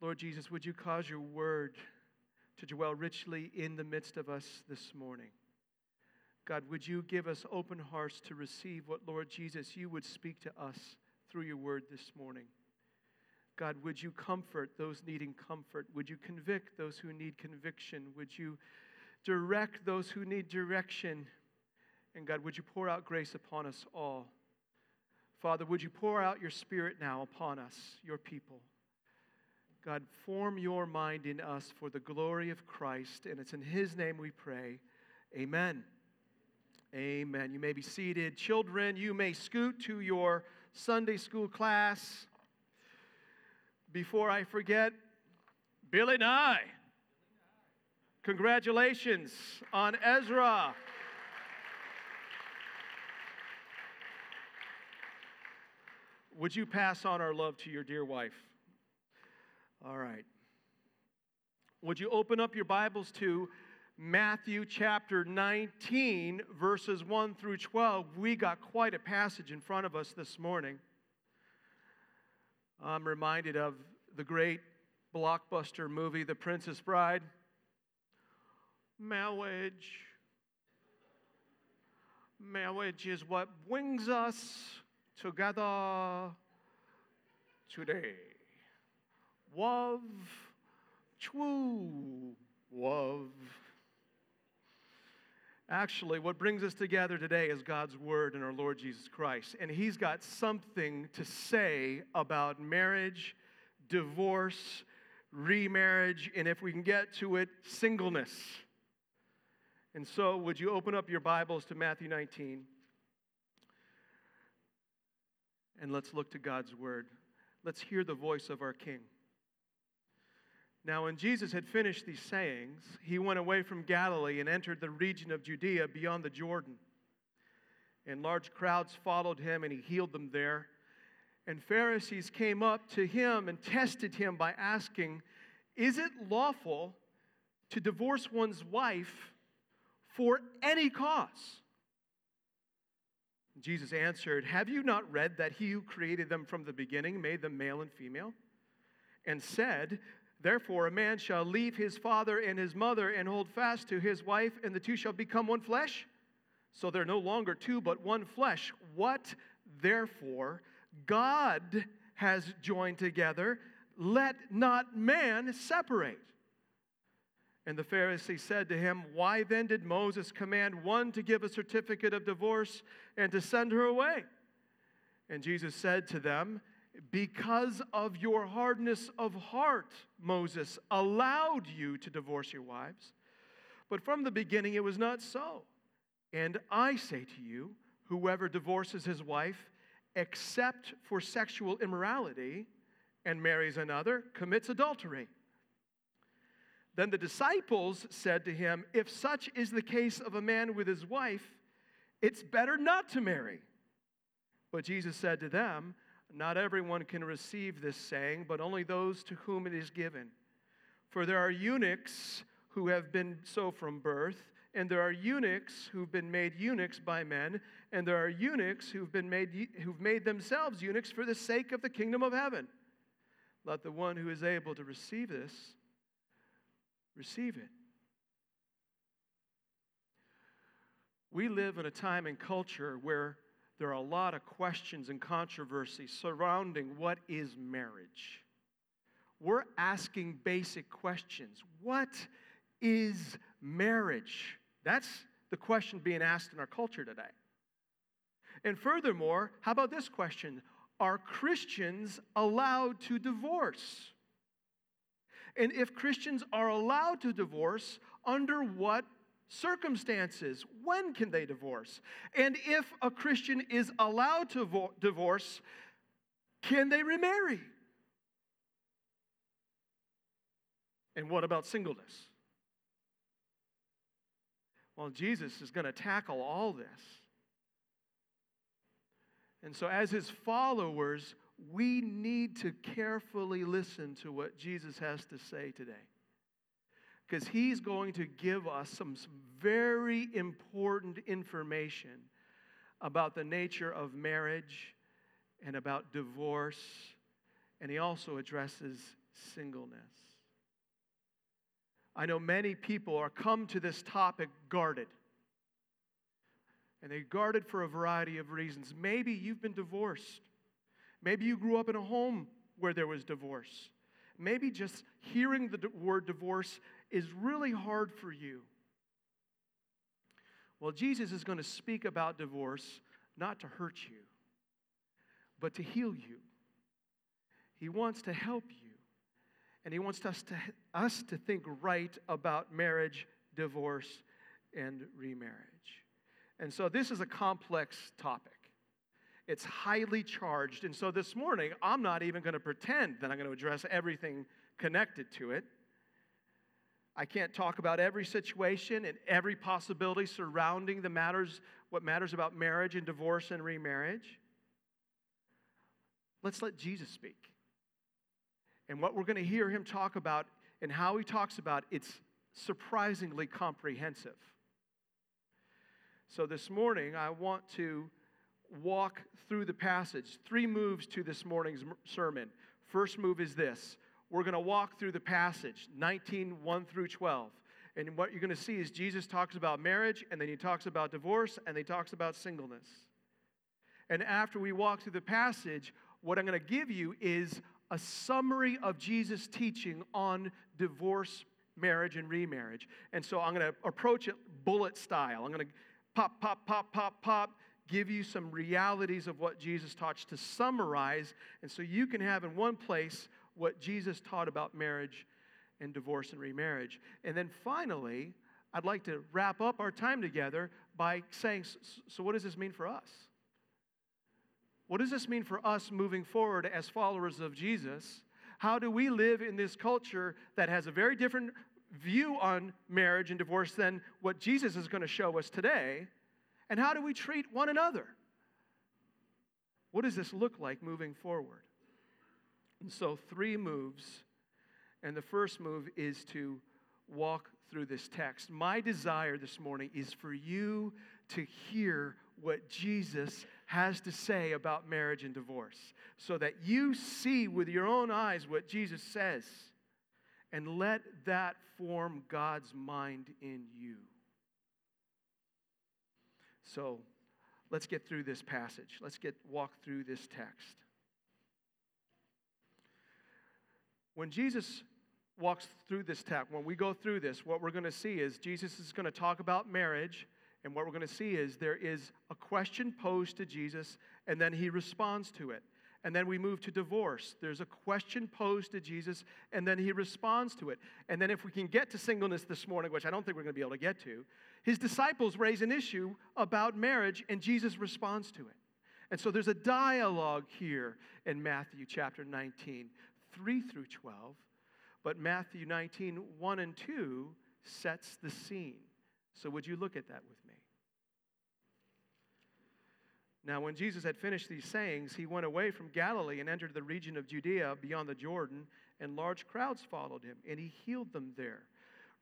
Lord Jesus, would you cause your word to dwell richly in the midst of us this morning? God, would you give us open hearts to receive what, Lord Jesus, you would speak to us through your word this morning? God, would you comfort those needing comfort? Would you convict those who need conviction? Would you direct those who need direction? And God, would you pour out grace upon us all? Father, would you pour out your spirit now upon us, your people? God, form your mind in us for the glory of Christ, and it's in his name we pray. Amen. Amen. You may be seated. Children, you may scoot to your Sunday school class. Before I forget, Billy Nye. Congratulations on Ezra. Would you pass on our love to your dear wife? All right. Would you open up your Bibles to Matthew chapter 19, verses 1 through 12? We got quite a passage in front of us this morning. I'm reminded of the great blockbuster movie, The Princess Bride. Marriage. Marriage is what brings us together today. Love, true love. Actually, what brings us together today is God's Word and our Lord Jesus Christ. And He's got something to say about marriage, divorce, remarriage, and if we can get to it, singleness. And so, would you open up your Bibles to Matthew 19? And let's look to God's Word. Let's hear the voice of our King. Now, when Jesus had finished these sayings, he went away from Galilee and entered the region of Judea beyond the Jordan. And large crowds followed him, and he healed them there. And Pharisees came up to him and tested him by asking, Is it lawful to divorce one's wife for any cause? Jesus answered, Have you not read that he who created them from the beginning made them male and female? And said, Therefore, a man shall leave his father and his mother and hold fast to his wife, and the two shall become one flesh. So they're no longer two, but one flesh. What, therefore, God has joined together, let not man separate. And the Pharisee said to him, Why then did Moses command one to give a certificate of divorce and to send her away? And Jesus said to them, because of your hardness of heart, Moses allowed you to divorce your wives. But from the beginning it was not so. And I say to you, whoever divorces his wife, except for sexual immorality, and marries another, commits adultery. Then the disciples said to him, If such is the case of a man with his wife, it's better not to marry. But Jesus said to them, not everyone can receive this saying, but only those to whom it is given. For there are eunuchs who have been so from birth, and there are eunuchs who've been made eunuchs by men, and there are eunuchs who've been made who've made themselves eunuchs for the sake of the kingdom of heaven. Let the one who is able to receive this receive it. We live in a time and culture where there are a lot of questions and controversies surrounding what is marriage. We're asking basic questions. What is marriage? That's the question being asked in our culture today. And furthermore, how about this question? Are Christians allowed to divorce? And if Christians are allowed to divorce, under what circumstances. When can they divorce? And if a Christian is allowed to vo- divorce, can they remarry? And what about singleness? Well, Jesus is going to tackle all this. And so, as his followers, we need to carefully listen to what Jesus has to say today because he's going to give us some, very important information about the nature of marriage and about divorce. And he also addresses singleness. I know many people are come to this topic guarded. And they guarded for a variety of reasons. Maybe you've been divorced. Maybe you grew up in a home where there was divorce. Maybe just hearing the word divorce is really hard for you. Well, Jesus is going to speak about divorce not to hurt you, but to heal you. He wants to help you. And he wants us to, us to think right about marriage, divorce, and remarriage. And so this is a complex topic. It's highly charged. And so this morning, I'm not even going to pretend that I'm going to address everything connected to it. I can't talk about every situation and every possibility surrounding the matters, what matters about marriage and divorce and remarriage. Let's let Jesus speak. And what we're going to hear him talk about and how he talks about, it's surprisingly comprehensive. So this morning, I want to walk through the passage. Three moves to this morning's sermon. First move is this we're going to walk through the passage, 19, 1 through 12. And what you're going to see is Jesus talks about marriage, and then he talks about divorce, and he talks about singleness. And after we walk through the passage, what I'm going to give you is a summary of Jesus' teaching on divorce, marriage, and remarriage. And so I'm going to approach it bullet style. I'm going to pop, pop, pop, pop, pop, give you some realities of what Jesus taught to summarize. And so you can have in one place what Jesus taught about marriage and divorce and remarriage. And then finally, I'd like to wrap up our time together by saying, so what does this mean for us? What does this mean for us moving forward as followers of Jesus? How do we live in this culture that has a very different view on marriage and divorce than what Jesus is going to show us today? And how do we treat one another? What does this look like moving forward? And so, three moves. And the first move is to walk through this text. My desire this morning is for you to hear what Jesus has to say about marriage and divorce so that you see with your own eyes what Jesus says and let that form God's mind in you. So, let's get through this passage. Let's get walk through this text. When Jesus walks through this text, when we go through this, what we're going to see is Jesus is going to talk about marriage and what we're going to see is there is a question posed to Jesus, and then he responds to it. And then we move to divorce. There's a question posed to Jesus, and then he responds to it. And then, if we can get to singleness this morning, which I don't think we're going to be able to get to, his disciples raise an issue about marriage, and Jesus responds to it. And so there's a dialogue here in Matthew chapter 19, 3 through 12. But Matthew 19, 1 and 2 sets the scene. So, would you look at that with me? Now, when Jesus had finished these sayings, he went away from Galilee and entered the region of Judea beyond the Jordan, and large crowds followed him, and he healed them there.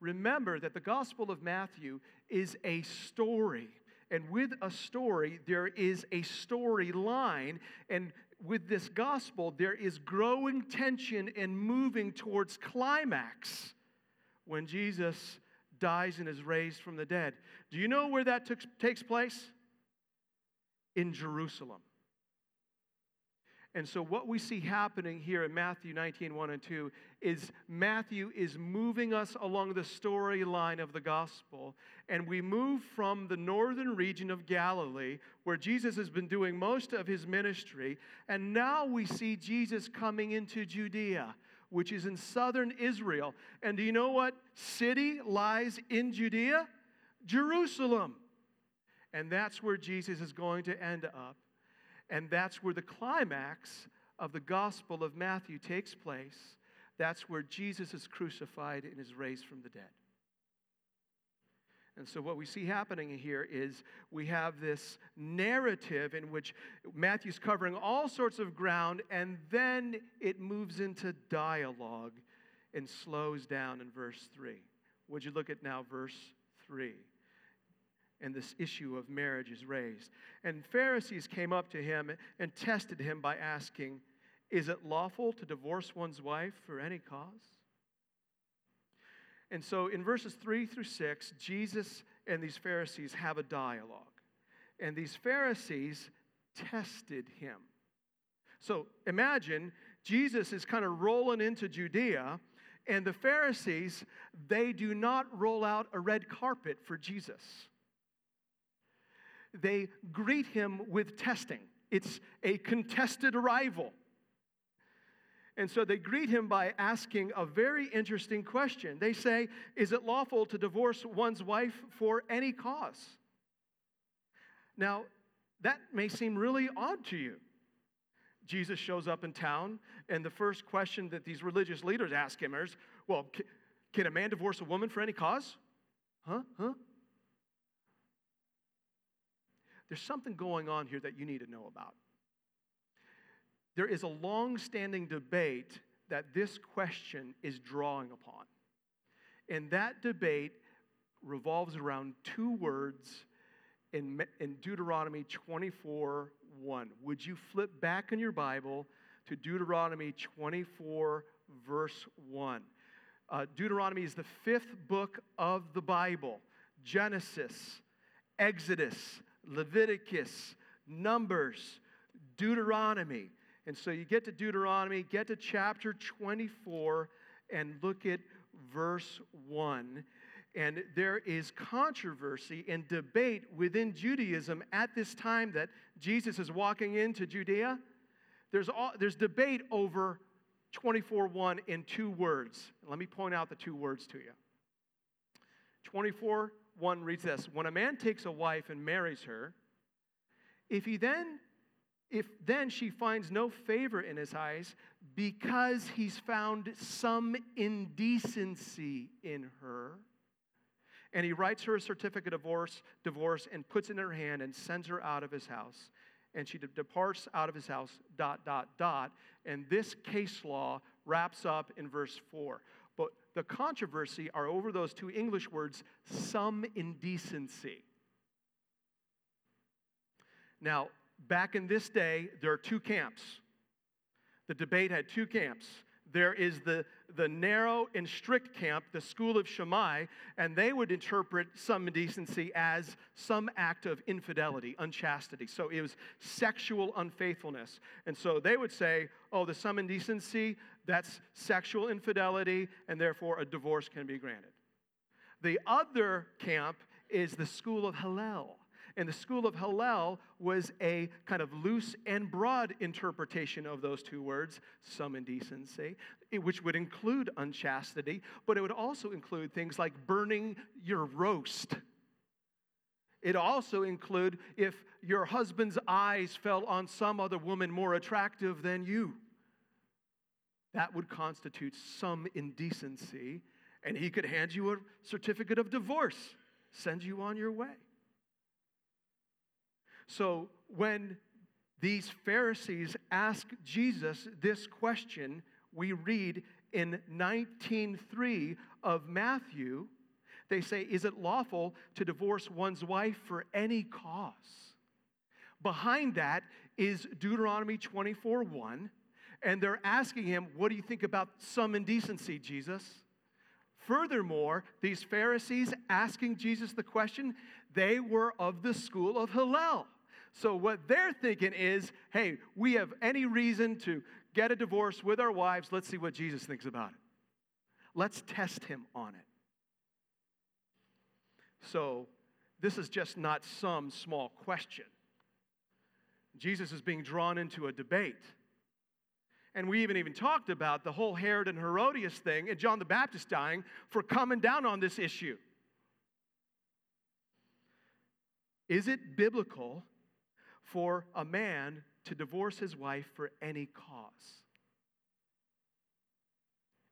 Remember that the Gospel of Matthew is a story. And with a story, there is a storyline. And with this gospel, there is growing tension and moving towards climax when Jesus dies and is raised from the dead. Do you know where that took, takes place? in Jerusalem. And so, what we see happening here in Matthew 19, 1 and 2 is Matthew is moving us along the storyline of the gospel. And we move from the northern region of Galilee, where Jesus has been doing most of his ministry. And now we see Jesus coming into Judea, which is in southern Israel. And do you know what city lies in Judea? Jerusalem. And that's where Jesus is going to end up. And that's where the climax of the Gospel of Matthew takes place. That's where Jesus is crucified and is raised from the dead. And so, what we see happening here is we have this narrative in which Matthew's covering all sorts of ground, and then it moves into dialogue and slows down in verse 3. Would you look at now verse 3? And this issue of marriage is raised. And Pharisees came up to him and tested him by asking, Is it lawful to divorce one's wife for any cause? And so in verses 3 through 6, Jesus and these Pharisees have a dialogue. And these Pharisees tested him. So imagine Jesus is kind of rolling into Judea, and the Pharisees, they do not roll out a red carpet for Jesus. They greet him with testing. It's a contested arrival. And so they greet him by asking a very interesting question. They say, Is it lawful to divorce one's wife for any cause? Now, that may seem really odd to you. Jesus shows up in town, and the first question that these religious leaders ask him is, Well, can a man divorce a woman for any cause? Huh? Huh? There's something going on here that you need to know about. There is a long standing debate that this question is drawing upon. And that debate revolves around two words in, in Deuteronomy 24 1. Would you flip back in your Bible to Deuteronomy 24, verse 1? Uh, Deuteronomy is the fifth book of the Bible Genesis, Exodus, Leviticus, Numbers, Deuteronomy. And so you get to Deuteronomy, get to chapter 24, and look at verse 1. And there is controversy and debate within Judaism at this time that Jesus is walking into Judea. There's, all, there's debate over 24 1 in two words. Let me point out the two words to you. 24 1 reads this When a man takes a wife and marries her, if he then if then she finds no favor in his eyes because he's found some indecency in her and he writes her a certificate of divorce, divorce and puts it in her hand and sends her out of his house and she departs out of his house dot dot dot and this case law wraps up in verse 4 but the controversy are over those two english words some indecency now back in this day, there are two camps. The debate had two camps. There is the, the narrow and strict camp, the school of Shammai, and they would interpret some indecency as some act of infidelity, unchastity. So it was sexual unfaithfulness. And so they would say, oh, the some indecency, that's sexual infidelity, and therefore a divorce can be granted. The other camp is the school of Hillel. And the school of Hillel was a kind of loose and broad interpretation of those two words, some indecency, which would include unchastity, but it would also include things like burning your roast. It also include if your husband's eyes fell on some other woman more attractive than you. That would constitute some indecency, and he could hand you a certificate of divorce, send you on your way. So when these Pharisees ask Jesus this question, we read in 19:3 of Matthew, they say, "Is it lawful to divorce one's wife for any cause?" Behind that is Deuteronomy 24:1, and they're asking him, "What do you think about some indecency, Jesus?" Furthermore, these Pharisees asking Jesus the question, they were of the school of Hillel. So, what they're thinking is hey, we have any reason to get a divorce with our wives. Let's see what Jesus thinks about it. Let's test him on it. So, this is just not some small question. Jesus is being drawn into a debate. And we even even talked about the whole Herod and Herodias thing and John the Baptist dying for coming down on this issue. Is it biblical for a man to divorce his wife for any cause.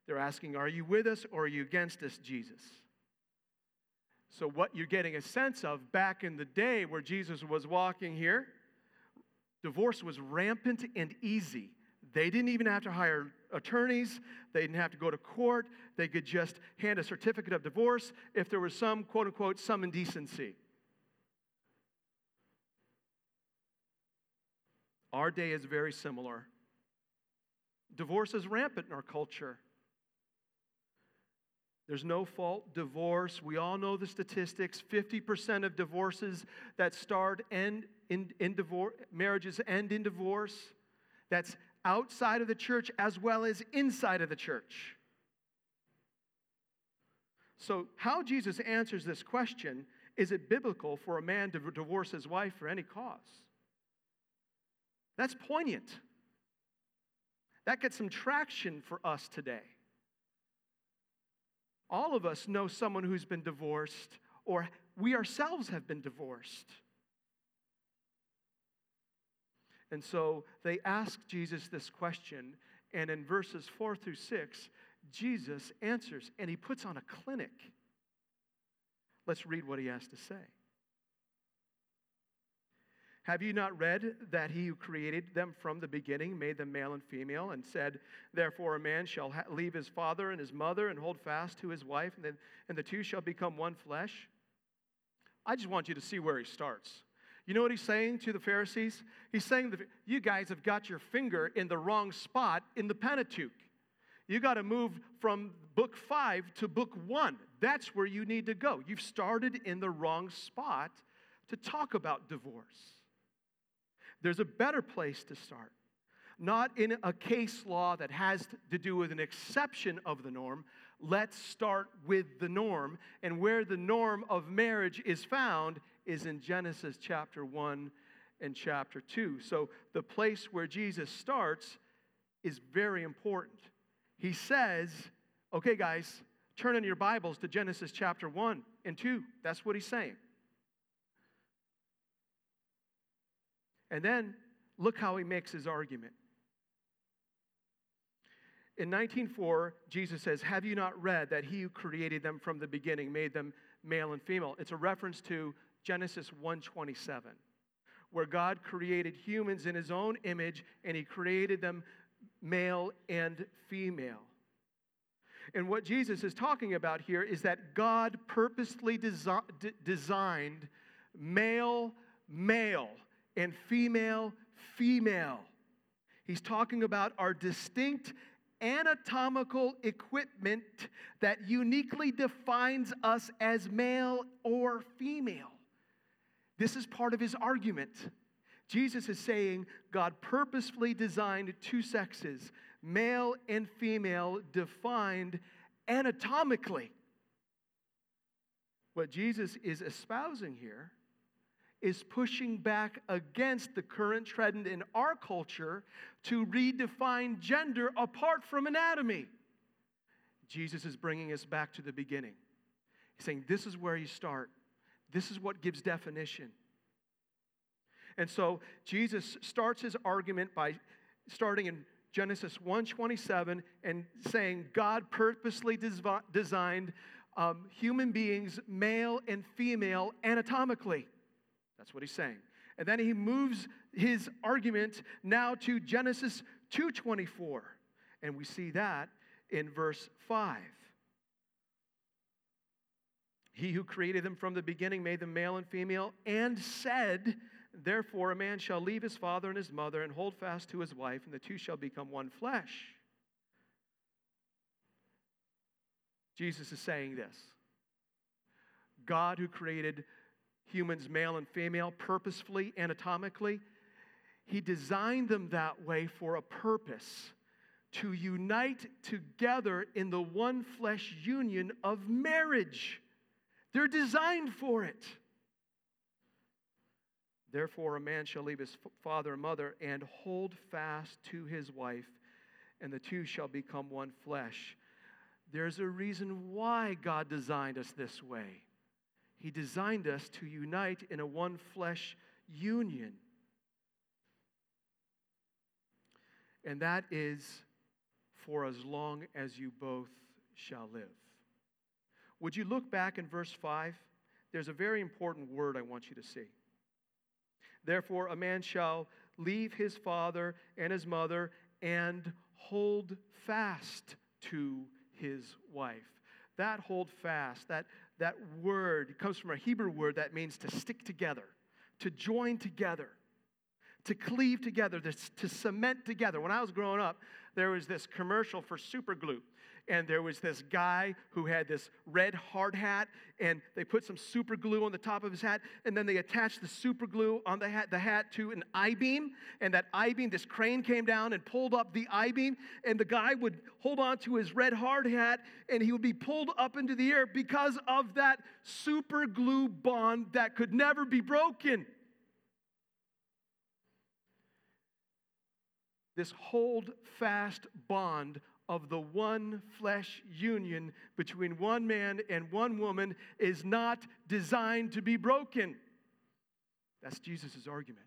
They're asking, Are you with us or are you against us, Jesus? So, what you're getting a sense of back in the day where Jesus was walking here, divorce was rampant and easy. They didn't even have to hire attorneys. They didn't have to go to court. They could just hand a certificate of divorce if there was some, quote unquote, some indecency. Our day is very similar. Divorce is rampant in our culture. There's no fault divorce. We all know the statistics. 50% of divorces that start end in, in divorce, marriages end in divorce. That's outside of the church as well as inside of the church. So, how Jesus answers this question is it biblical for a man to divorce his wife for any cause? That's poignant. That gets some traction for us today. All of us know someone who's been divorced, or we ourselves have been divorced. And so they ask Jesus this question, and in verses four through six, Jesus answers, and he puts on a clinic. Let's read what he has to say. Have you not read that he who created them from the beginning made them male and female, and said, Therefore a man shall ha- leave his father and his mother and hold fast to his wife, and, then, and the two shall become one flesh? I just want you to see where he starts. You know what he's saying to the Pharisees? He's saying that you guys have got your finger in the wrong spot in the Pentateuch. You got to move from book five to book one. That's where you need to go. You've started in the wrong spot to talk about divorce. There's a better place to start. Not in a case law that has to do with an exception of the norm. Let's start with the norm. And where the norm of marriage is found is in Genesis chapter 1 and chapter 2. So the place where Jesus starts is very important. He says, okay, guys, turn in your Bibles to Genesis chapter 1 and 2. That's what he's saying. And then look how he makes his argument. In 19:4, Jesus says, "Have you not read that he who created them from the beginning made them male and female?" It's a reference to Genesis 1:27, where God created humans in his own image and he created them male and female. And what Jesus is talking about here is that God purposely desi- d- designed male male and female, female. He's talking about our distinct anatomical equipment that uniquely defines us as male or female. This is part of his argument. Jesus is saying God purposefully designed two sexes, male and female, defined anatomically. What Jesus is espousing here is pushing back against the current trend in our culture to redefine gender apart from anatomy. Jesus is bringing us back to the beginning. He's saying, This is where you start, this is what gives definition. And so Jesus starts his argument by starting in Genesis 1:27 and saying God purposely designed um, human beings, male and female, anatomically. That's what he's saying. And then he moves his argument now to Genesis 2:24. And we see that in verse 5. He who created them from the beginning made them male and female and said, Therefore, a man shall leave his father and his mother and hold fast to his wife, and the two shall become one flesh. Jesus is saying this God, who created humans, male and female, purposefully, anatomically. He designed them that way for a purpose to unite together in the one flesh union of marriage. They're designed for it. Therefore, a man shall leave his father and mother and hold fast to his wife, and the two shall become one flesh. There's a reason why God designed us this way. He designed us to unite in a one flesh union. And that is for as long as you both shall live. Would you look back in verse 5? There's a very important word I want you to see. Therefore, a man shall leave his father and his mother and hold fast to his wife. That hold fast, that, that word comes from a Hebrew word that means to stick together, to join together, to cleave together, to, to cement together. When I was growing up, there was this commercial for super glue and there was this guy who had this red hard hat, and they put some super glue on the top of his hat, and then they attached the super glue on the hat, the hat to an I beam, and that I beam, this crane came down and pulled up the I beam, and the guy would hold on to his red hard hat, and he would be pulled up into the air because of that super glue bond that could never be broken. This hold fast bond of the one flesh union between one man and one woman is not designed to be broken. That's Jesus' argument.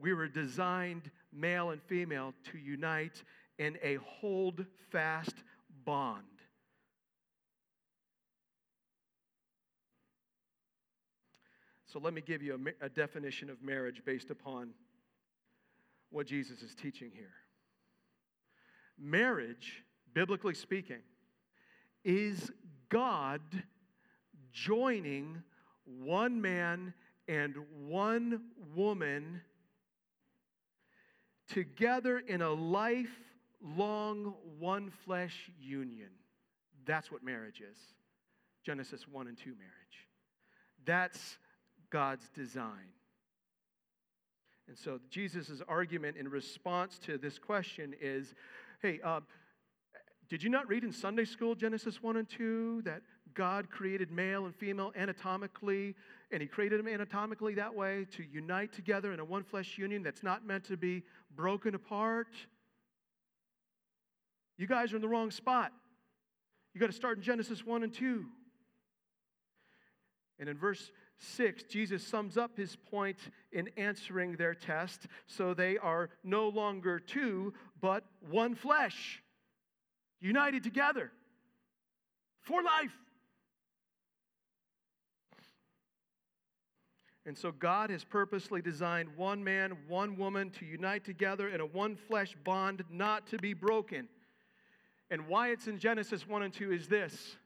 We were designed, male and female, to unite in a hold fast bond. So let me give you a, a definition of marriage based upon what Jesus is teaching here. Marriage, biblically speaking, is God joining one man and one woman together in a lifelong one flesh union. That's what marriage is. Genesis 1 and 2 marriage. That's God's design. And so Jesus' argument in response to this question is Hey, uh, did you not read in Sunday school, Genesis 1 and 2, that God created male and female anatomically, and He created them anatomically that way to unite together in a one flesh union that's not meant to be broken apart? You guys are in the wrong spot. You got to start in Genesis 1 and 2. And in verse 6, Jesus sums up his point in answering their test. So they are no longer two, but one flesh, united together for life. And so God has purposely designed one man, one woman to unite together in a one flesh bond not to be broken. And why it's in Genesis 1 and 2 is this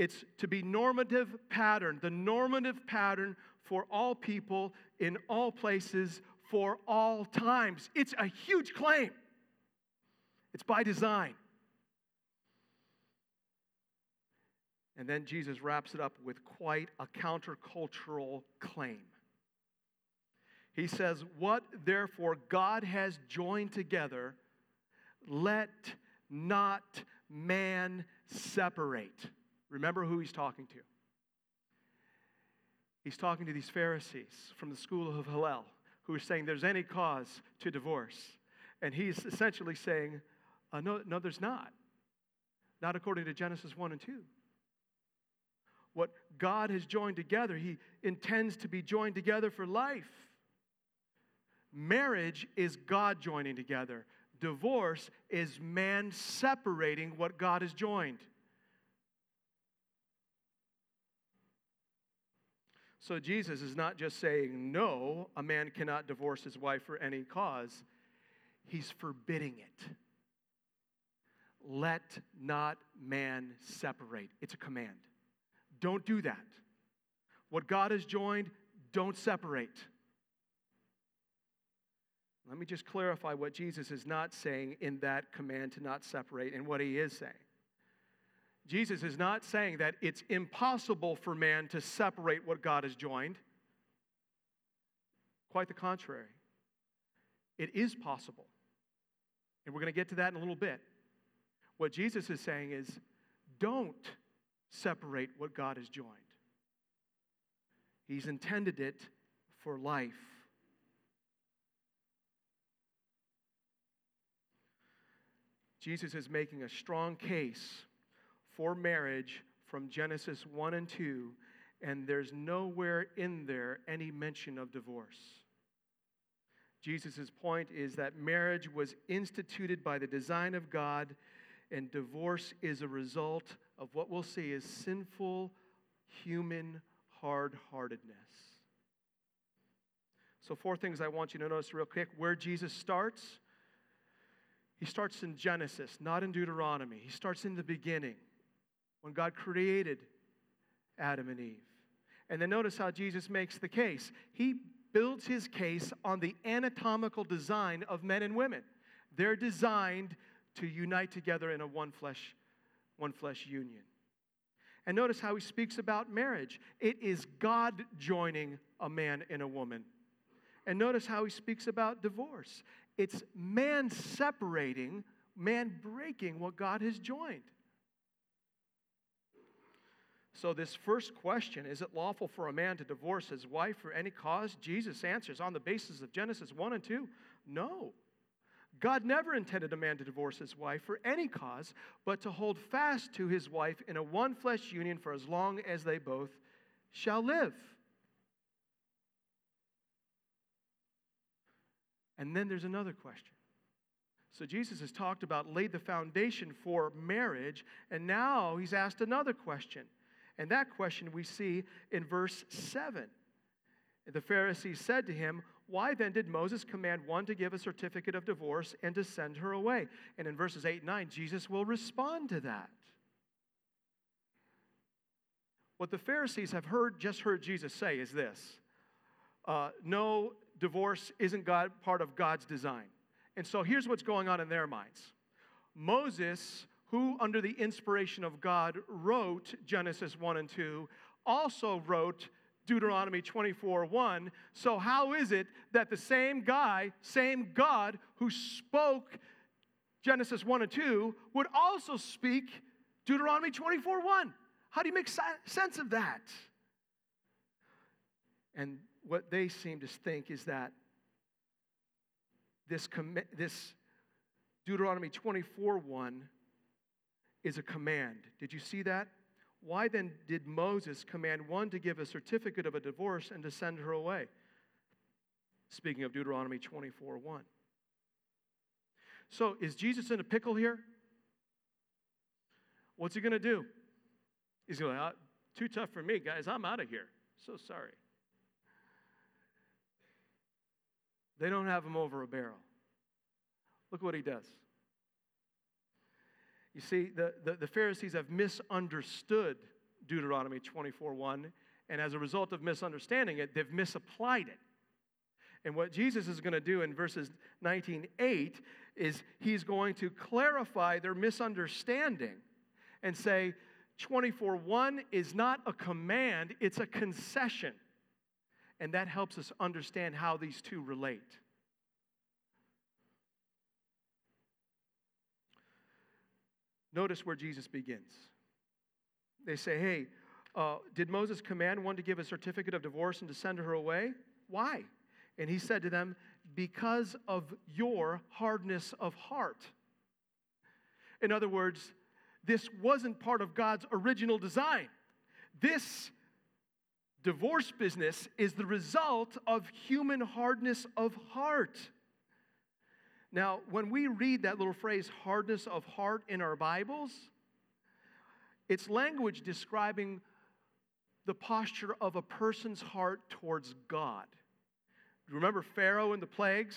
it's to be normative pattern, the normative pattern for all people in all places for all times. It's a huge claim. It's by design. And then Jesus wraps it up with quite a countercultural claim. He says, What therefore God has joined together, let not man separate. Remember who he's talking to. He's talking to these Pharisees from the school of Hillel who are saying there's any cause to divorce. And he's essentially saying, uh, no, no, there's not. Not according to Genesis 1 and 2. What God has joined together, He intends to be joined together for life. Marriage is God joining together, divorce is man separating what God has joined. So Jesus is not just saying, no, a man cannot divorce his wife for any cause, he's forbidding it. Let not man separate. It's a command. Don't do that. What God has joined, don't separate. Let me just clarify what Jesus is not saying in that command to not separate and what he is saying. Jesus is not saying that it's impossible for man to separate what God has joined. Quite the contrary. It is possible. And we're going to get to that in a little bit. What Jesus is saying is don't separate what God has joined. He's intended it for life. Jesus is making a strong case for marriage from Genesis 1 and 2, and there's nowhere in there any mention of divorce. Jesus' point is that marriage was instituted by the design of God, and divorce is a result of what we'll see is sinful human hard heartedness. So, four things I want you to notice real quick where Jesus starts. He starts in Genesis, not in Deuteronomy. He starts in the beginning when God created Adam and Eve. And then notice how Jesus makes the case. He builds his case on the anatomical design of men and women. They're designed to unite together in a one flesh, one flesh union. And notice how he speaks about marriage. It is God joining a man and a woman. And notice how he speaks about divorce. It's man separating, man breaking what God has joined. So, this first question is it lawful for a man to divorce his wife for any cause? Jesus answers on the basis of Genesis 1 and 2 no. God never intended a man to divorce his wife for any cause, but to hold fast to his wife in a one flesh union for as long as they both shall live. And then there's another question. So Jesus has talked about, laid the foundation for marriage, and now he's asked another question. And that question we see in verse 7. The Pharisees said to him, Why then did Moses command one to give a certificate of divorce and to send her away? And in verses 8 and 9, Jesus will respond to that. What the Pharisees have heard, just heard Jesus say is this uh, No, divorce isn't God, part of God's design. And so here's what's going on in their minds Moses who, under the inspiration of God, wrote Genesis 1 and 2, also wrote Deuteronomy 24 1. So, how is it that the same guy, same God who spoke Genesis 1 and 2 would also speak Deuteronomy 24 1? How do you make sense of that? And what they seem to think is that this, this Deuteronomy 24 1 is a command. Did you see that? Why then did Moses command one to give a certificate of a divorce and to send her away? Speaking of Deuteronomy 24 1. So, is Jesus in a pickle here? What's he going to do? He's going to, uh, too tough for me, guys. I'm out of here. So sorry. They don't have him over a barrel. Look what he does. You see, the, the, the Pharisees have misunderstood Deuteronomy 24 1, and as a result of misunderstanding it, they've misapplied it. And what Jesus is going to do in verses 19 8 is he's going to clarify their misunderstanding and say 24 1 is not a command, it's a concession. And that helps us understand how these two relate. Notice where Jesus begins. They say, Hey, uh, did Moses command one to give a certificate of divorce and to send her away? Why? And he said to them, Because of your hardness of heart. In other words, this wasn't part of God's original design. This divorce business is the result of human hardness of heart. Now, when we read that little phrase, hardness of heart, in our Bibles, it's language describing the posture of a person's heart towards God. Do you remember Pharaoh and the plagues?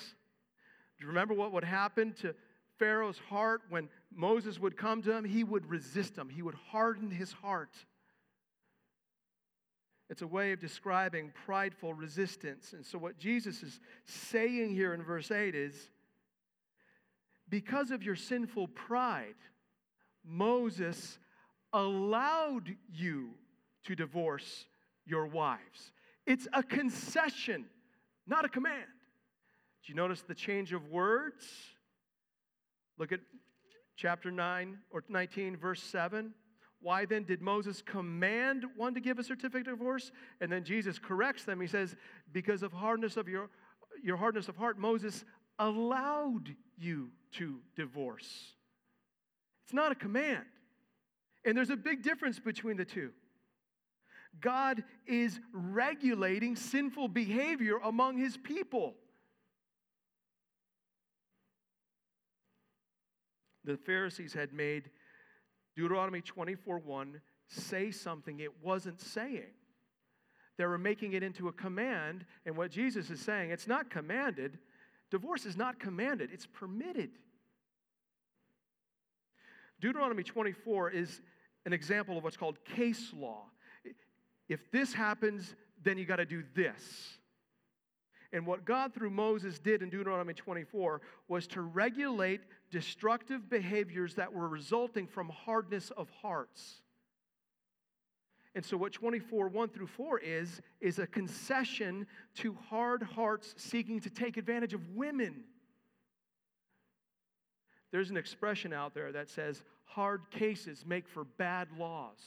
Do you remember what would happen to Pharaoh's heart when Moses would come to him? He would resist him, he would harden his heart. It's a way of describing prideful resistance. And so, what Jesus is saying here in verse 8 is because of your sinful pride, Moses allowed you to divorce your wives. It's a concession, not a command. Do you notice the change of words? Look at chapter 9 or 19, verse 7. Why then did Moses command one to give a certificate of divorce? And then Jesus corrects them. He says, Because of hardness of your, your hardness of heart, Moses allowed you to divorce. It's not a command. And there's a big difference between the two. God is regulating sinful behavior among his people. The Pharisees had made Deuteronomy 24 1 say something it wasn't saying. They were making it into a command, and what Jesus is saying, it's not commanded, Divorce is not commanded, it's permitted. Deuteronomy 24 is an example of what's called case law. If this happens, then you got to do this. And what God through Moses did in Deuteronomy 24 was to regulate destructive behaviors that were resulting from hardness of hearts. And so, what 24, 1 through 4 is, is a concession to hard hearts seeking to take advantage of women. There's an expression out there that says hard cases make for bad laws.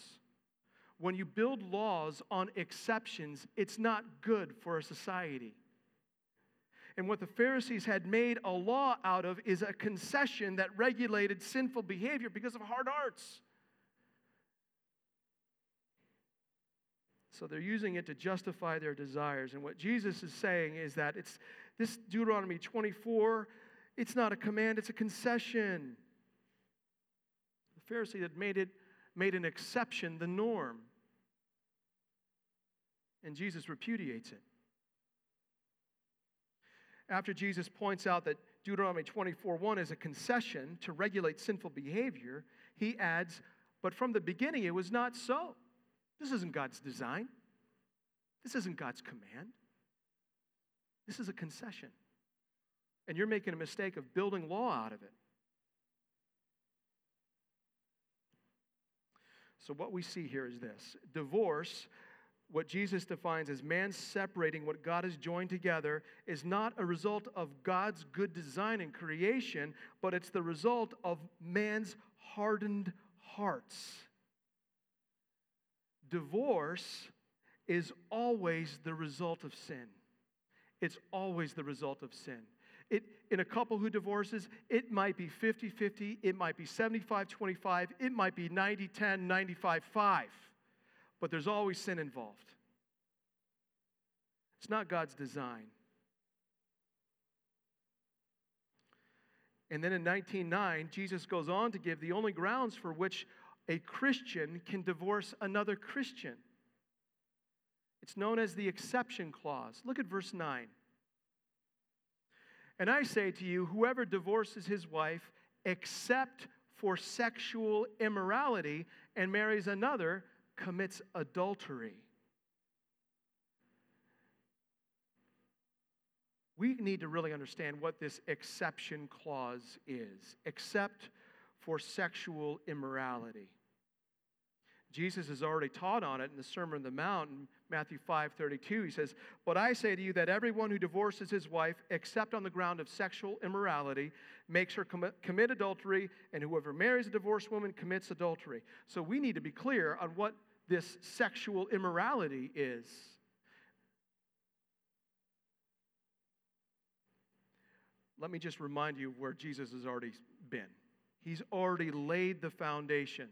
When you build laws on exceptions, it's not good for a society. And what the Pharisees had made a law out of is a concession that regulated sinful behavior because of hard hearts. So they're using it to justify their desires. And what Jesus is saying is that it's this Deuteronomy 24, it's not a command, it's a concession. The Pharisee had made it made an exception the norm. And Jesus repudiates it. After Jesus points out that Deuteronomy 24 1 is a concession to regulate sinful behavior, he adds, But from the beginning it was not so. This isn't God's design. This isn't God's command. This is a concession. And you're making a mistake of building law out of it. So, what we see here is this divorce, what Jesus defines as man separating what God has joined together, is not a result of God's good design and creation, but it's the result of man's hardened hearts. Divorce is always the result of sin. It's always the result of sin. It, in a couple who divorces, it might be 50 50, it might be 75 25, it might be 90 10, 95 5, but there's always sin involved. It's not God's design. And then in 19:9, Jesus goes on to give the only grounds for which a Christian can divorce another Christian. It's known as the exception clause. Look at verse 9. And I say to you, whoever divorces his wife except for sexual immorality and marries another commits adultery. We need to really understand what this exception clause is, except for sexual immorality. Jesus has already taught on it in the Sermon on the Mount in Matthew 5 32. He says, But I say to you that everyone who divorces his wife, except on the ground of sexual immorality, makes her com- commit adultery, and whoever marries a divorced woman commits adultery. So we need to be clear on what this sexual immorality is. Let me just remind you where Jesus has already been. He's already laid the foundation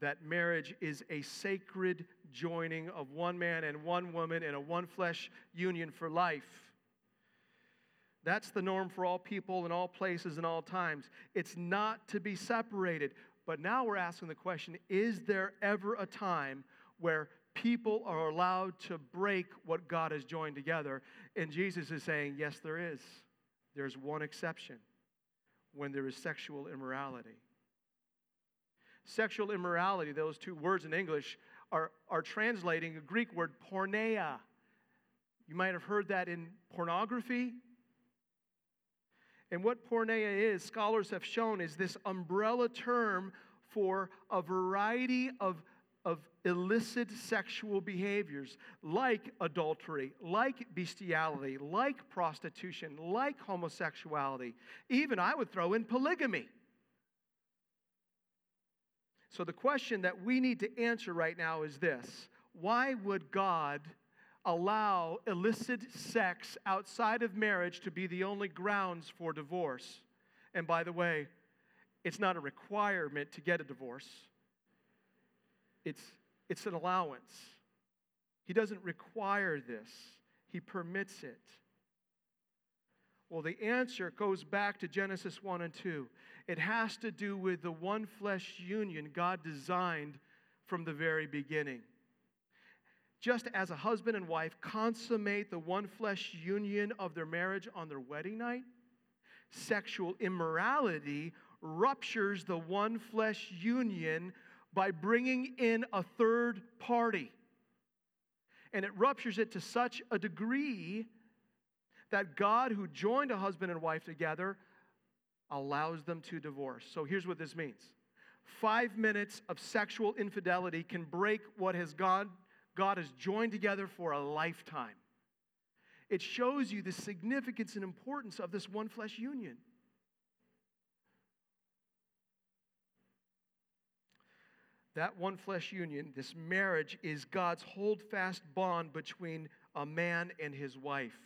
that marriage is a sacred joining of one man and one woman in a one flesh union for life. That's the norm for all people in all places and all times. It's not to be separated. But now we're asking the question is there ever a time where people are allowed to break what God has joined together? And Jesus is saying, yes, there is. There's one exception when there is sexual immorality. Sexual immorality, those two words in English, are, are translating a Greek word, porneia. You might have heard that in pornography. And what porneia is, scholars have shown, is this umbrella term for a variety of, of illicit sexual behaviors like adultery, like bestiality, like prostitution, like homosexuality. Even I would throw in polygamy. So, the question that we need to answer right now is this Why would God allow illicit sex outside of marriage to be the only grounds for divorce? And by the way, it's not a requirement to get a divorce, it's, it's an allowance. He doesn't require this, He permits it. Well, the answer goes back to Genesis 1 and 2. It has to do with the one flesh union God designed from the very beginning. Just as a husband and wife consummate the one flesh union of their marriage on their wedding night, sexual immorality ruptures the one flesh union by bringing in a third party. And it ruptures it to such a degree that God, who joined a husband and wife together, allows them to divorce. So here's what this means five minutes of sexual infidelity can break what has God, God has joined together for a lifetime. It shows you the significance and importance of this one flesh union. That one flesh union, this marriage, is God's holdfast bond between a man and his wife.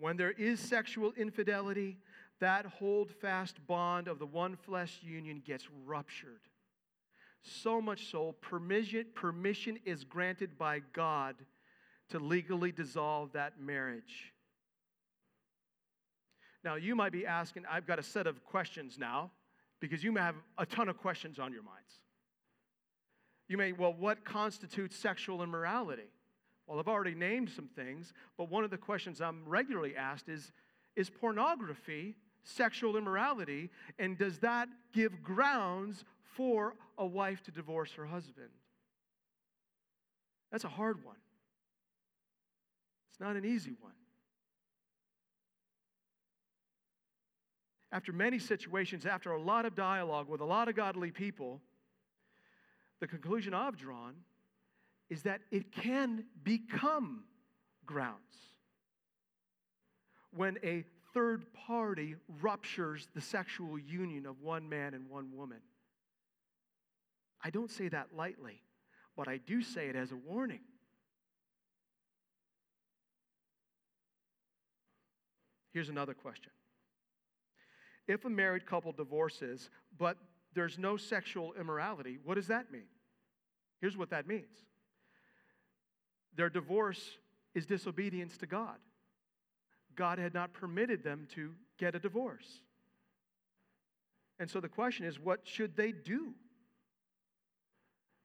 When there is sexual infidelity, that hold fast bond of the one flesh union gets ruptured. So much so, permission, permission is granted by God to legally dissolve that marriage. Now, you might be asking, I've got a set of questions now because you may have a ton of questions on your minds. You may, well, what constitutes sexual immorality? Well, I've already named some things, but one of the questions I'm regularly asked is Is pornography sexual immorality? And does that give grounds for a wife to divorce her husband? That's a hard one. It's not an easy one. after many situations, after a lot of dialogue with a lot of godly people, the conclusion I've drawn is that it can become grounds when a third party ruptures the sexual union of one man and one woman. I don't say that lightly, but I do say it as a warning. Here's another question if a married couple divorces, but there's no sexual immorality, what does that mean? Here's what that means their divorce is disobedience to God. God had not permitted them to get a divorce. And so the question is, what should they do?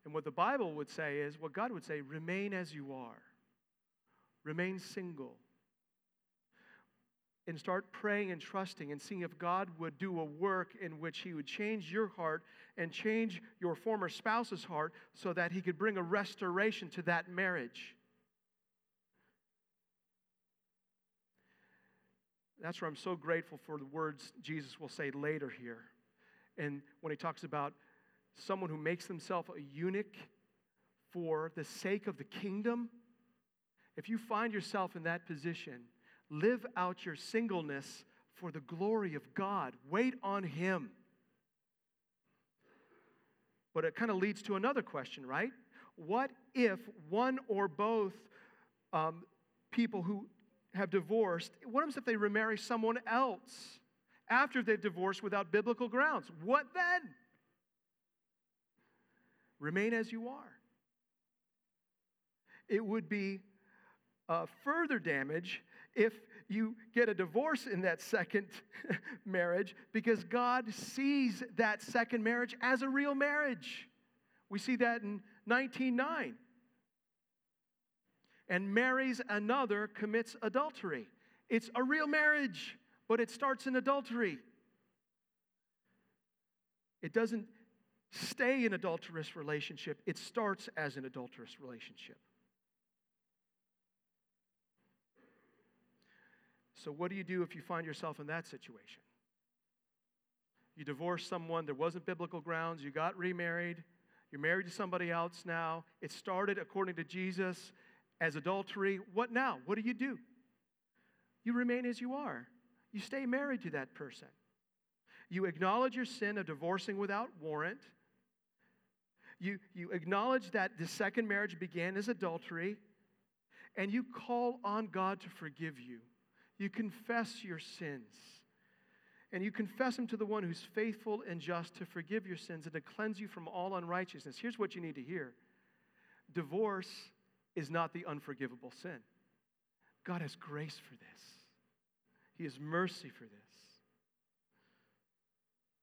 And what the Bible would say is, what God would say, remain as you are, remain single and start praying and trusting and seeing if God would do a work in which He would change your heart and change your former spouse's heart so that He could bring a restoration to that marriage. That's where I'm so grateful for the words Jesus will say later here. And when He talks about someone who makes themselves a eunuch for the sake of the kingdom, if you find yourself in that position, Live out your singleness for the glory of God. Wait on Him. But it kind of leads to another question, right? What if one or both um, people who have divorced, what happens if they remarry someone else after they've divorced without biblical grounds? What then? Remain as you are. It would be uh, further damage if you get a divorce in that second marriage because God sees that second marriage as a real marriage. We see that in 19:9. And marries another commits adultery. It's a real marriage, but it starts in adultery. It doesn't stay in adulterous relationship. It starts as an adulterous relationship. So, what do you do if you find yourself in that situation? You divorce someone, there wasn't biblical grounds, you got remarried, you're married to somebody else now. It started, according to Jesus, as adultery. What now? What do you do? You remain as you are, you stay married to that person. You acknowledge your sin of divorcing without warrant. You, you acknowledge that the second marriage began as adultery, and you call on God to forgive you. You confess your sins. And you confess them to the one who's faithful and just to forgive your sins and to cleanse you from all unrighteousness. Here's what you need to hear divorce is not the unforgivable sin. God has grace for this, He has mercy for this.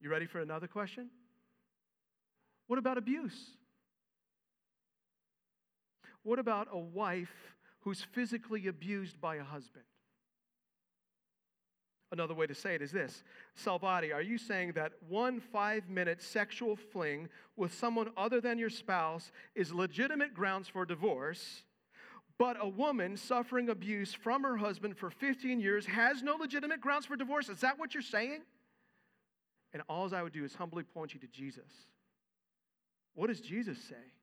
You ready for another question? What about abuse? What about a wife who's physically abused by a husband? Another way to say it is this Salvati, are you saying that one five minute sexual fling with someone other than your spouse is legitimate grounds for divorce, But a woman suffering abuse from her husband for 15 years has no legitimate grounds for divorce. Is that what you're saying? And all I would do is humbly point you to Jesus. What does Jesus say?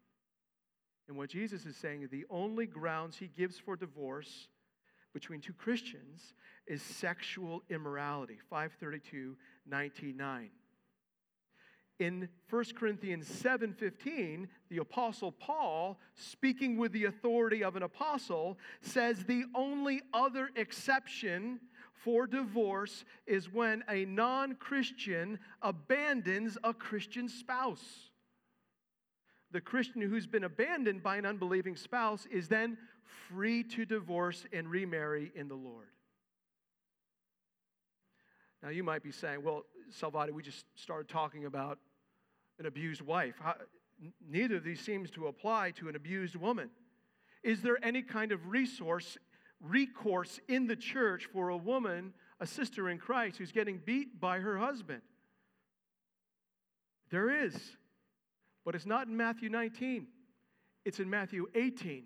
And what Jesus is saying, the only grounds he gives for divorce between two Christians is sexual immorality. 532, 19, In 1 Corinthians 7:15, the apostle Paul, speaking with the authority of an apostle, says the only other exception for divorce is when a non-Christian abandons a Christian spouse. The Christian who's been abandoned by an unbelieving spouse is then free to divorce and remarry in the Lord. Now, you might be saying, well, Salvati, we just started talking about an abused wife. How, neither of these seems to apply to an abused woman. Is there any kind of resource, recourse in the church for a woman, a sister in Christ, who's getting beat by her husband? There is. But it's not in Matthew 19, it's in Matthew 18.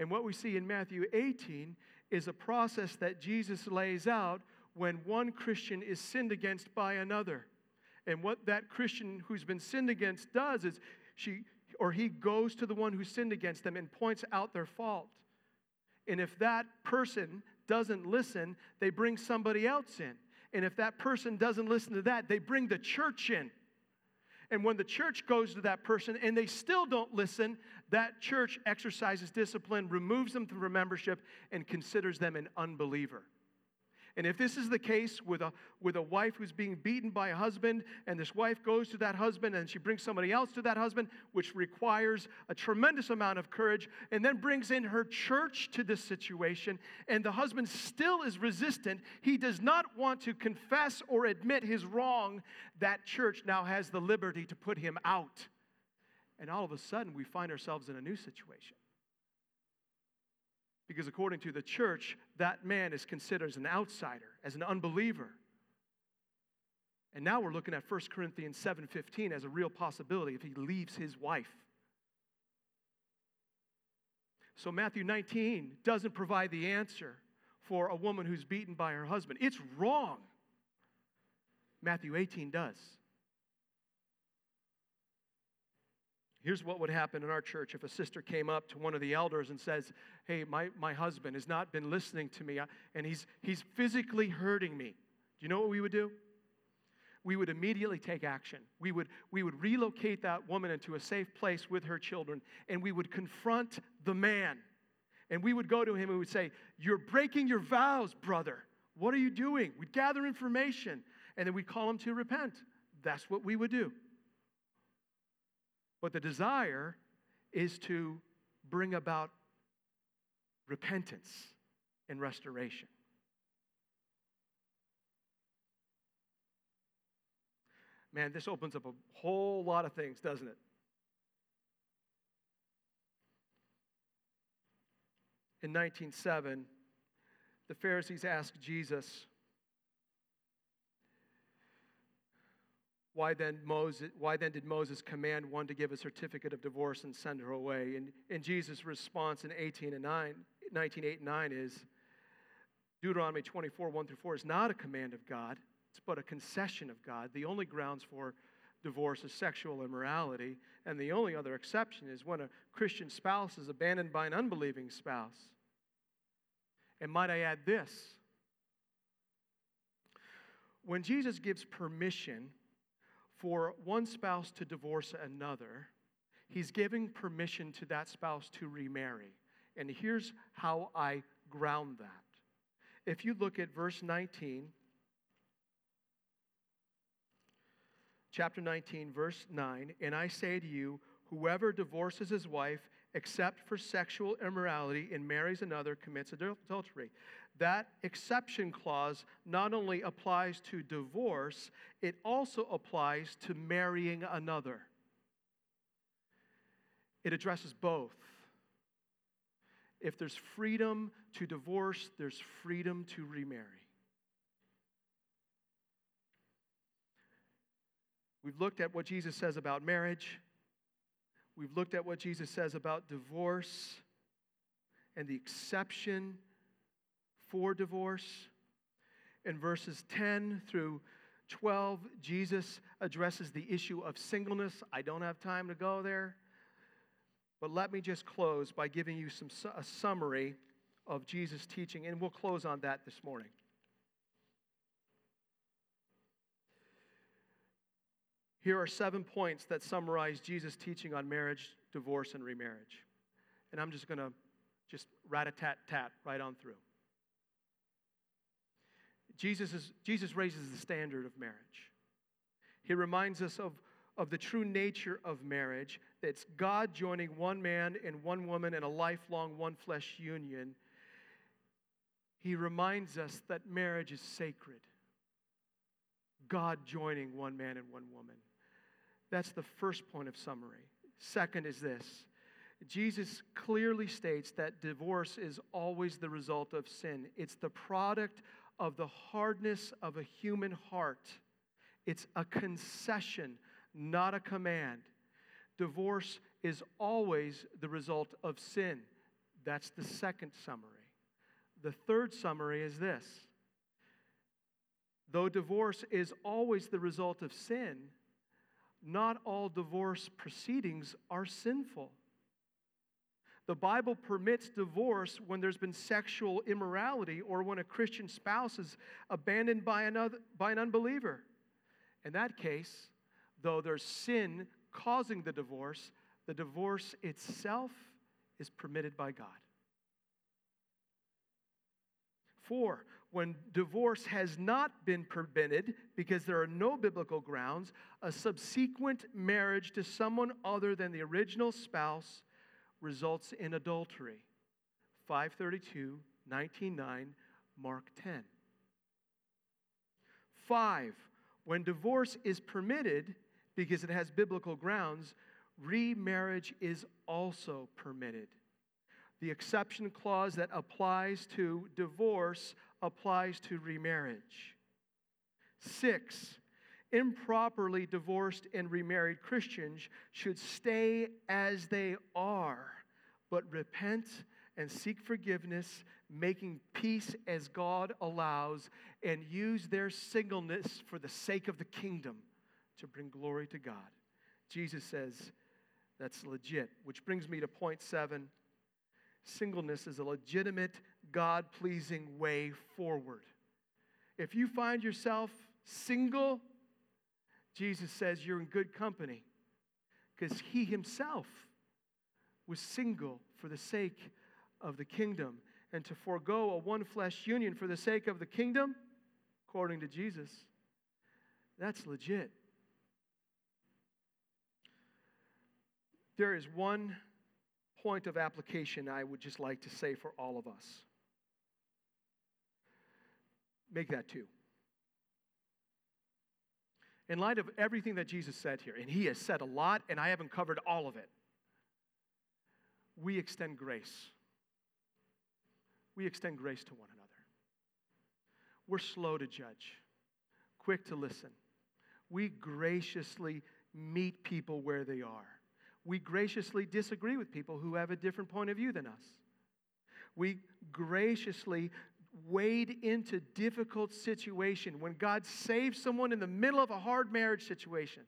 And what we see in Matthew 18 is a process that Jesus lays out when one Christian is sinned against by another. And what that Christian who's been sinned against does is she or he goes to the one who sinned against them and points out their fault. And if that person doesn't listen, they bring somebody else in. And if that person doesn't listen to that, they bring the church in. And when the church goes to that person and they still don't listen, that church exercises discipline, removes them from membership, and considers them an unbeliever. And if this is the case with a, with a wife who's being beaten by a husband, and this wife goes to that husband and she brings somebody else to that husband, which requires a tremendous amount of courage, and then brings in her church to this situation, and the husband still is resistant, he does not want to confess or admit his wrong, that church now has the liberty to put him out. And all of a sudden, we find ourselves in a new situation. Because according to the church, that man is considered as an outsider, as an unbeliever. And now we're looking at 1 Corinthians 7:15 as a real possibility if he leaves his wife. So Matthew 19 doesn't provide the answer for a woman who's beaten by her husband. It's wrong. Matthew 18 does. Here's what would happen in our church if a sister came up to one of the elders and says, Hey, my, my husband has not been listening to me and he's, he's physically hurting me. Do you know what we would do? We would immediately take action. We would, we would relocate that woman into a safe place with her children and we would confront the man. And we would go to him and we would say, You're breaking your vows, brother. What are you doing? We'd gather information and then we'd call him to repent. That's what we would do. But the desire is to bring about repentance and restoration. Man, this opens up a whole lot of things, doesn't it? In 1907, the Pharisees asked Jesus, Why then, Moses, why then did Moses command one to give a certificate of divorce and send her away? And, and Jesus' response in 18 and 9, 19, 8 and 9 is Deuteronomy 24, 1 through 4 is not a command of God, it's but a concession of God. The only grounds for divorce is sexual immorality, and the only other exception is when a Christian spouse is abandoned by an unbelieving spouse. And might I add this? When Jesus gives permission for one spouse to divorce another, he's giving permission to that spouse to remarry. And here's how I ground that. If you look at verse 19, chapter 19, verse 9, and I say to you, whoever divorces his wife except for sexual immorality and marries another commits adultery. That exception clause not only applies to divorce, it also applies to marrying another. It addresses both. If there's freedom to divorce, there's freedom to remarry. We've looked at what Jesus says about marriage. We've looked at what Jesus says about divorce. and the exception for divorce. In verses 10 through 12, Jesus addresses the issue of singleness. I don't have time to go there, but let me just close by giving you some, a summary of Jesus' teaching, and we'll close on that this morning. Here are seven points that summarize Jesus' teaching on marriage, divorce, and remarriage. And I'm just going to just rat a tat tat right on through. Jesus, is, Jesus raises the standard of marriage. He reminds us of, of the true nature of marriage. It's God joining one man and one woman in a lifelong one flesh union. He reminds us that marriage is sacred. God joining one man and one woman. That's the first point of summary. Second is this Jesus clearly states that divorce is always the result of sin, it's the product of the hardness of a human heart. It's a concession, not a command. Divorce is always the result of sin. That's the second summary. The third summary is this Though divorce is always the result of sin, not all divorce proceedings are sinful. The Bible permits divorce when there's been sexual immorality or when a Christian spouse is abandoned by, another, by an unbeliever. In that case, though there's sin causing the divorce, the divorce itself is permitted by God. Four, when divorce has not been permitted because there are no biblical grounds, a subsequent marriage to someone other than the original spouse results in adultery. 532, 19.9, Mark 10. 5. When divorce is permitted because it has biblical grounds, remarriage is also permitted. The exception clause that applies to divorce applies to remarriage. Six, improperly divorced and remarried Christians should stay as they are, but repent and seek forgiveness, making peace as God allows, and use their singleness for the sake of the kingdom to bring glory to God. Jesus says that's legit, which brings me to point seven singleness is a legitimate, God pleasing way forward. If you find yourself single, Jesus says you're in good company because he himself was single for the sake of the kingdom. And to forego a one flesh union for the sake of the kingdom, according to Jesus, that's legit. There is one point of application I would just like to say for all of us. Make that two. In light of everything that Jesus said here, and he has said a lot, and I haven't covered all of it, we extend grace. We extend grace to one another. We're slow to judge, quick to listen. We graciously meet people where they are we graciously disagree with people who have a different point of view than us. We graciously wade into difficult situation when God saves someone in the middle of a hard marriage situation.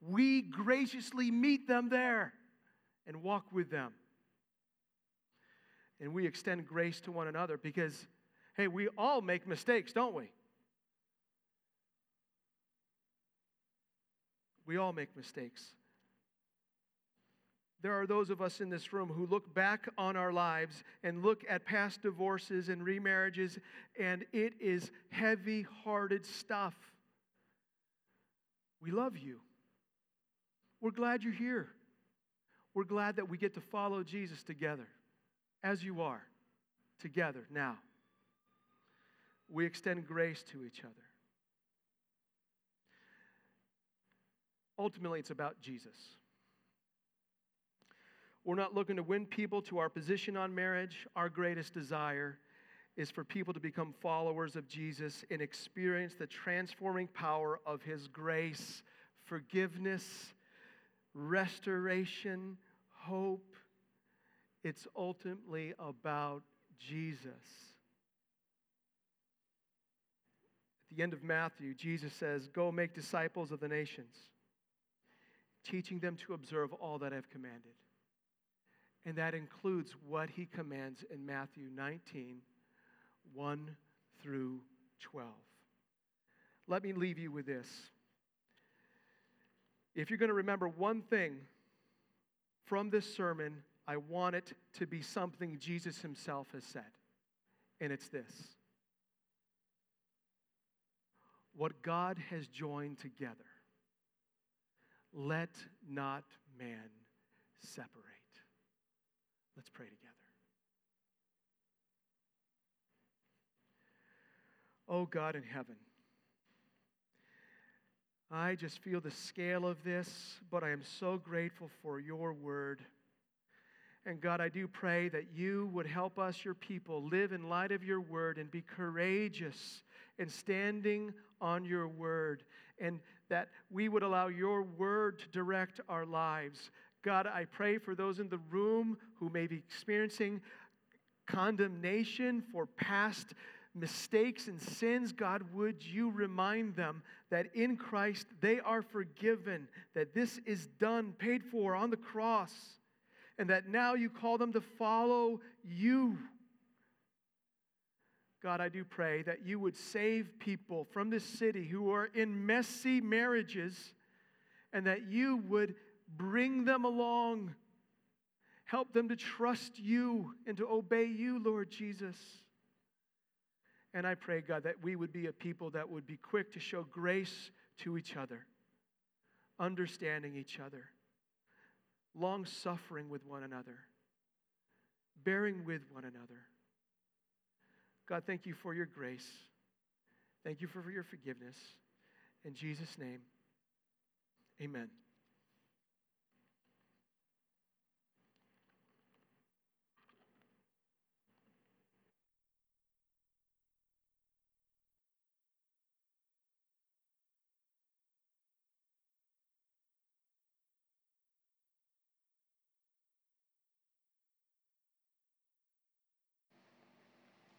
We graciously meet them there and walk with them. And we extend grace to one another because, hey, we all make mistakes, don't we? We all make mistakes. There are those of us in this room who look back on our lives and look at past divorces and remarriages, and it is heavy hearted stuff. We love you. We're glad you're here. We're glad that we get to follow Jesus together, as you are, together now. We extend grace to each other. Ultimately, it's about Jesus. We're not looking to win people to our position on marriage. Our greatest desire is for people to become followers of Jesus and experience the transforming power of His grace, forgiveness, restoration, hope, it's ultimately about Jesus. At the end of Matthew, Jesus says, Go make disciples of the nations, teaching them to observe all that I've commanded. And that includes what he commands in Matthew 19, 1 through 12. Let me leave you with this. If you're going to remember one thing from this sermon, I want it to be something Jesus himself has said. And it's this What God has joined together, let not man separate. Let's pray together. Oh God in heaven, I just feel the scale of this, but I am so grateful for your word. And God, I do pray that you would help us, your people, live in light of your word and be courageous in standing on your word, and that we would allow your word to direct our lives. God, I pray for those in the room who may be experiencing condemnation for past mistakes and sins, God, would you remind them that in Christ they are forgiven, that this is done, paid for on the cross and that now you call them to follow you. God, I do pray that you would save people from this city who are in messy marriages and that you would bring them along. Help them to trust you and to obey you, Lord Jesus. And I pray, God, that we would be a people that would be quick to show grace to each other, understanding each other long suffering with one another, bearing with one another. God, thank you for your grace. Thank you for, your forgiveness. In Jesus' name, amen.